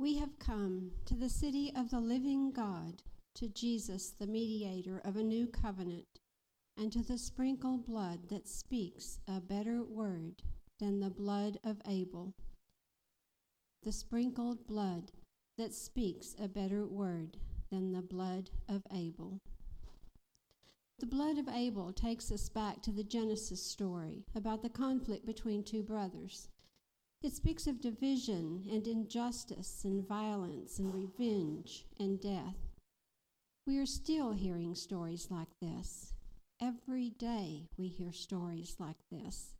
We have come to the city of the living God, to Jesus, the mediator of a new covenant, and to the sprinkled blood that speaks a better word than the blood of Abel. The sprinkled blood that speaks a better word than the blood of Abel. The blood of Abel takes us back to the Genesis story about the conflict between two brothers. It speaks of division and injustice and violence and revenge and death. We are still hearing stories like this. Every day we hear stories like this.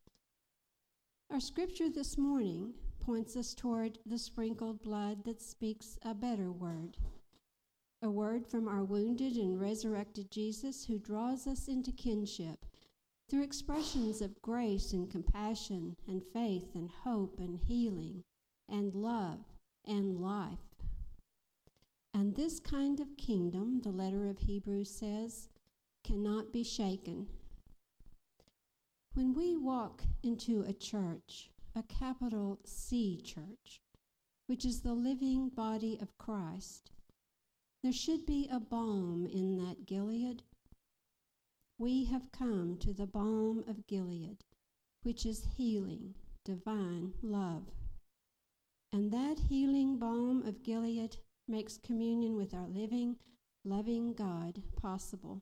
Our scripture this morning points us toward the sprinkled blood that speaks a better word a word from our wounded and resurrected Jesus who draws us into kinship through expressions of grace and compassion and faith and hope and healing and love and life. And this kind of kingdom, the letter of Hebrews says, cannot be shaken. When we walk into a church, a capital C church, which is the living body of Christ, there should be a balm in that Gilead. We have come to the balm of Gilead, which is healing, divine love. And that healing balm of Gilead makes communion with our living, loving God possible.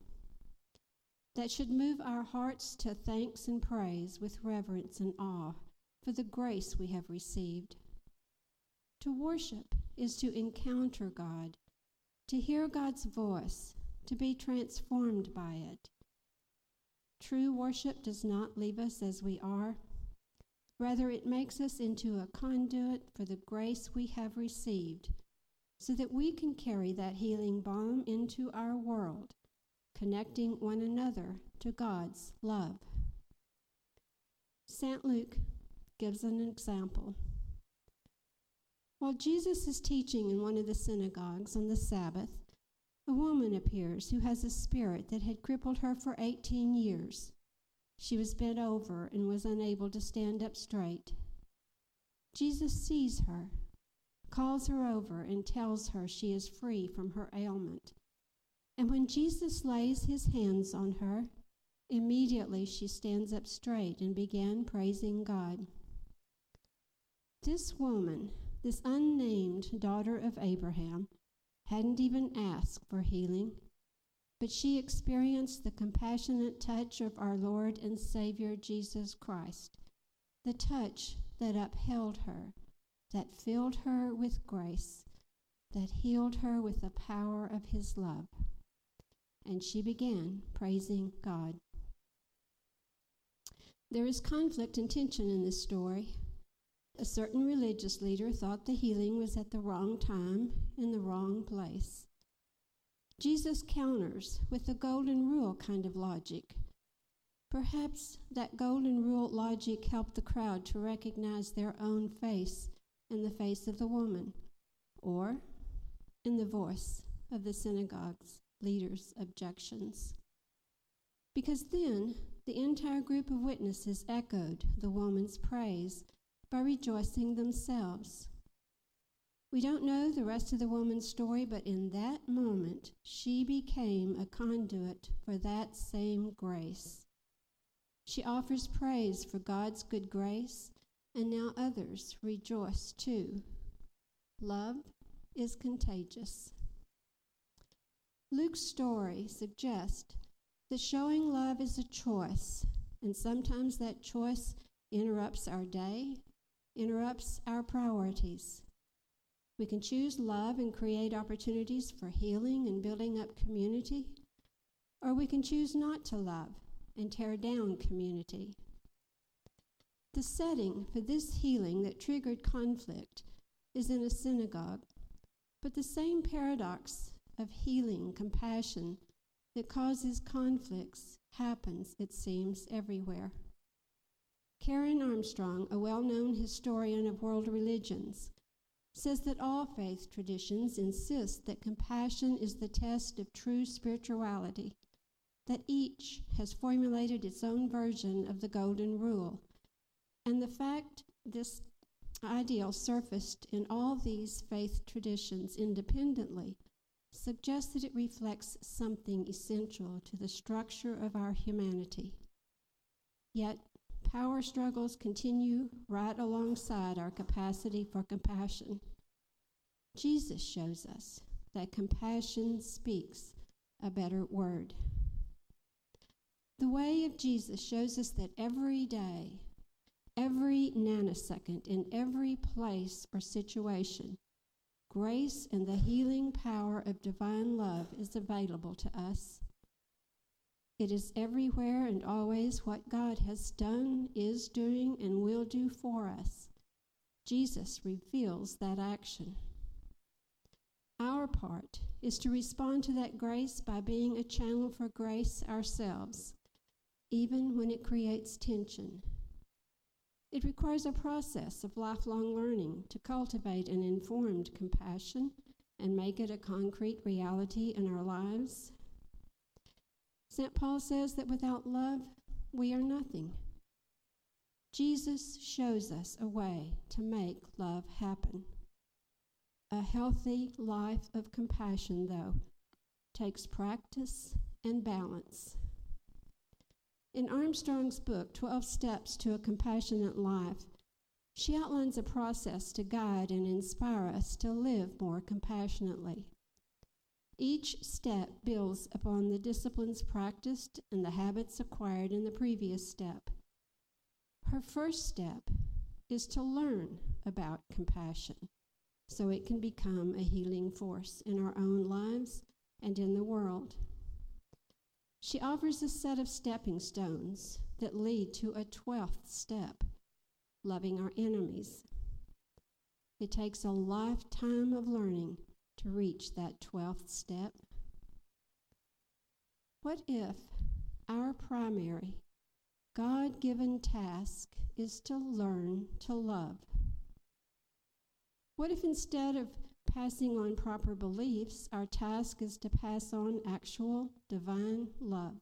That should move our hearts to thanks and praise with reverence and awe for the grace we have received. To worship is to encounter God to hear God's voice, to be transformed by it. True worship does not leave us as we are. Rather, it makes us into a conduit for the grace we have received, so that we can carry that healing balm into our world, connecting one another to God's love. St. Luke gives an example. While Jesus is teaching in one of the synagogues on the Sabbath, a woman appears who has a spirit that had crippled her for 18 years. She was bent over and was unable to stand up straight. Jesus sees her, calls her over, and tells her she is free from her ailment. And when Jesus lays his hands on her, immediately she stands up straight and began praising God. This woman this unnamed daughter of Abraham hadn't even asked for healing, but she experienced the compassionate touch of our Lord and Savior Jesus Christ, the touch that upheld her, that filled her with grace, that healed her with the power of his love. And she began praising God. There is conflict and tension in this story. A certain religious leader thought the healing was at the wrong time in the wrong place. Jesus counters with the golden rule kind of logic. Perhaps that golden rule logic helped the crowd to recognize their own face in the face of the woman, or in the voice of the synagogue's leader's objections. Because then the entire group of witnesses echoed the woman's praise by rejoicing themselves. We don't know the rest of the woman's story, but in that moment, she became a conduit for that same grace. She offers praise for God's good grace, and now others rejoice too. Love is contagious. Luke's story suggests that showing love is a choice, and sometimes that choice interrupts our day interrupts our priorities. We can choose love and create opportunities for healing and building up community, or we can choose not to love and tear down community. The setting for this healing that triggered conflict is in a synagogue, but the same paradox of healing, compassion that causes conflicts happens, it seems, everywhere. Karen Armstrong, a well known historian of world religions, says that all faith traditions insist that compassion is the test of true spirituality, that each has formulated its own version of the Golden Rule, and the fact this ideal surfaced in all these faith traditions independently suggests that it reflects something essential to the structure of our humanity. Yet, power struggles continue right alongside our capacity for compassion. Jesus shows us that compassion speaks a better word. The way of Jesus shows us that every day, every nanosecond, in every place or situation, grace and the healing power of divine love is available to us. It is everywhere and always what God has done, is doing, and will do for us. Jesus reveals that action. Our part is to respond to that grace by being a channel for grace ourselves, even when it creates tension. It requires a process of lifelong learning to cultivate an informed compassion and make it a concrete reality in our lives. St. Paul says that without love, we are nothing. Jesus shows us a way to make love happen. A healthy life of compassion, though, takes practice and balance. In Armstrong's book, 12 Steps to a Compassionate Life, she outlines a process to guide and inspire us to live more compassionately. Each step builds upon the disciplines practiced and the habits acquired in the previous step. Her first step is to learn about compassion so it can become a healing force in our own lives and in the world. She offers a set of stepping stones that lead to a twelfth step loving our enemies. It takes a lifetime of learning to reach that twelfth step. What if our primary God given task is to learn to love? What if instead of passing on proper beliefs, our task is to pass on actual divine love?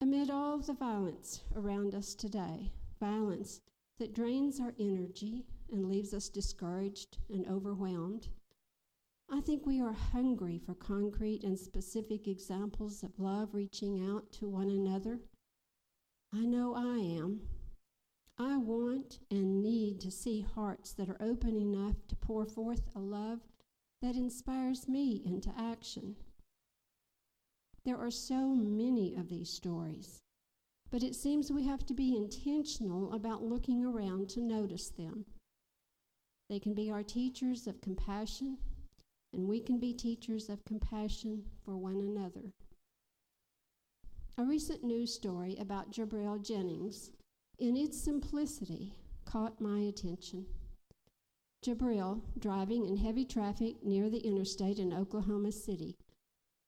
Amid all the violence around us today, violence that drains our energy and leaves us discouraged and overwhelmed, I think we are hungry for concrete and specific examples of love reaching out to one another. I know I am. I want and need to see hearts that are open enough to pour forth a love that inspires me into action. There are so many of these stories, but it seems we have to be intentional about looking around to notice them. They can be our teachers of compassion, and we can be teachers of compassion for one another. A recent news story about Jabril Jennings in its simplicity, caught my attention. Jabril, driving in heavy traffic near the interstate in Oklahoma City,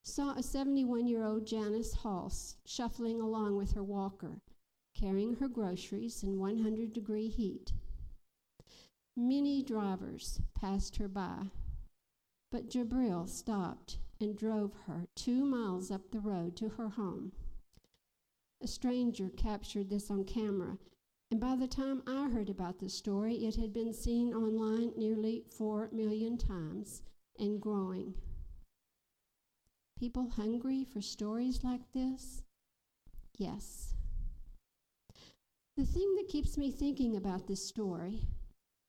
saw a 71 year old Janice Halse shuffling along with her walker, carrying her groceries in 100 degree heat. Many drivers passed her by, but Jabril stopped and drove her two miles up the road to her home. A stranger captured this on camera, and by the time I heard about the story, it had been seen online nearly 4 million times and growing. People hungry for stories like this? Yes. The thing that keeps me thinking about this story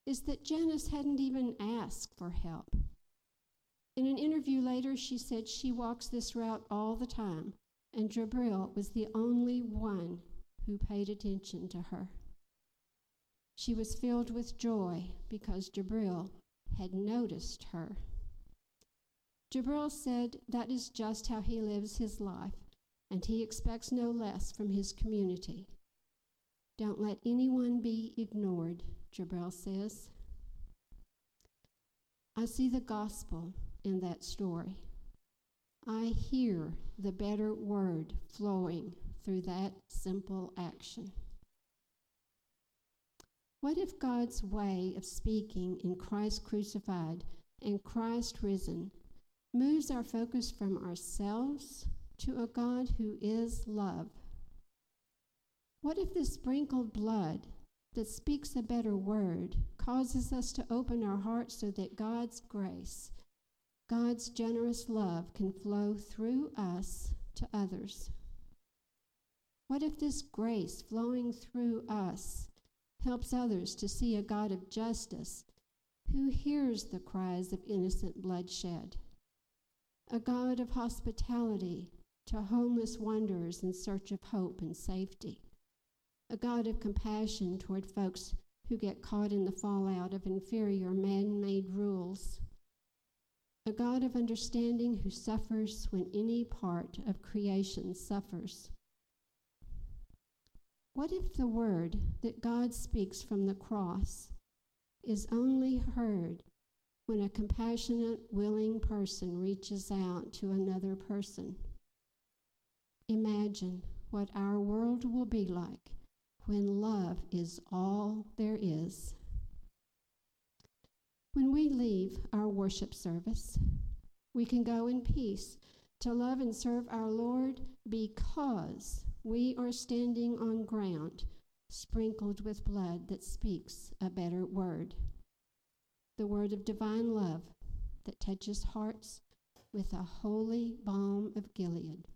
is that Janice hadn't even asked for help. In an interview later, she said she walks this route all the time and Jabril was the only one who paid attention to her. She was filled with joy because Jabril had noticed her. Jabril said that is just how he lives his life, and he expects no less from his community. Don't let anyone be ignored, Jabril says. I see the gospel in that story. I hear the better word flowing through that simple action. What if God's way of speaking in Christ crucified and Christ risen moves our focus from ourselves to a God who is love? What if the sprinkled blood that speaks a better word causes us to open our hearts so that God's grace, God's generous love can flow through us to others. What if this grace flowing through us helps others to see a God of justice who hears the cries of innocent bloodshed? A God of hospitality to homeless wanderers in search of hope and safety. A God of compassion toward folks who get caught in the fallout of inferior man made rules. A God of understanding who suffers when any part of creation suffers. What if the word that God speaks from the cross is only heard when a compassionate, willing person reaches out to another person? Imagine what our world will be like when love is all there is. When we leave our worship service, we can go in peace to love and serve our Lord because we are standing on ground sprinkled with blood that speaks a better word. The word of divine love that touches hearts with a holy balm of Gilead.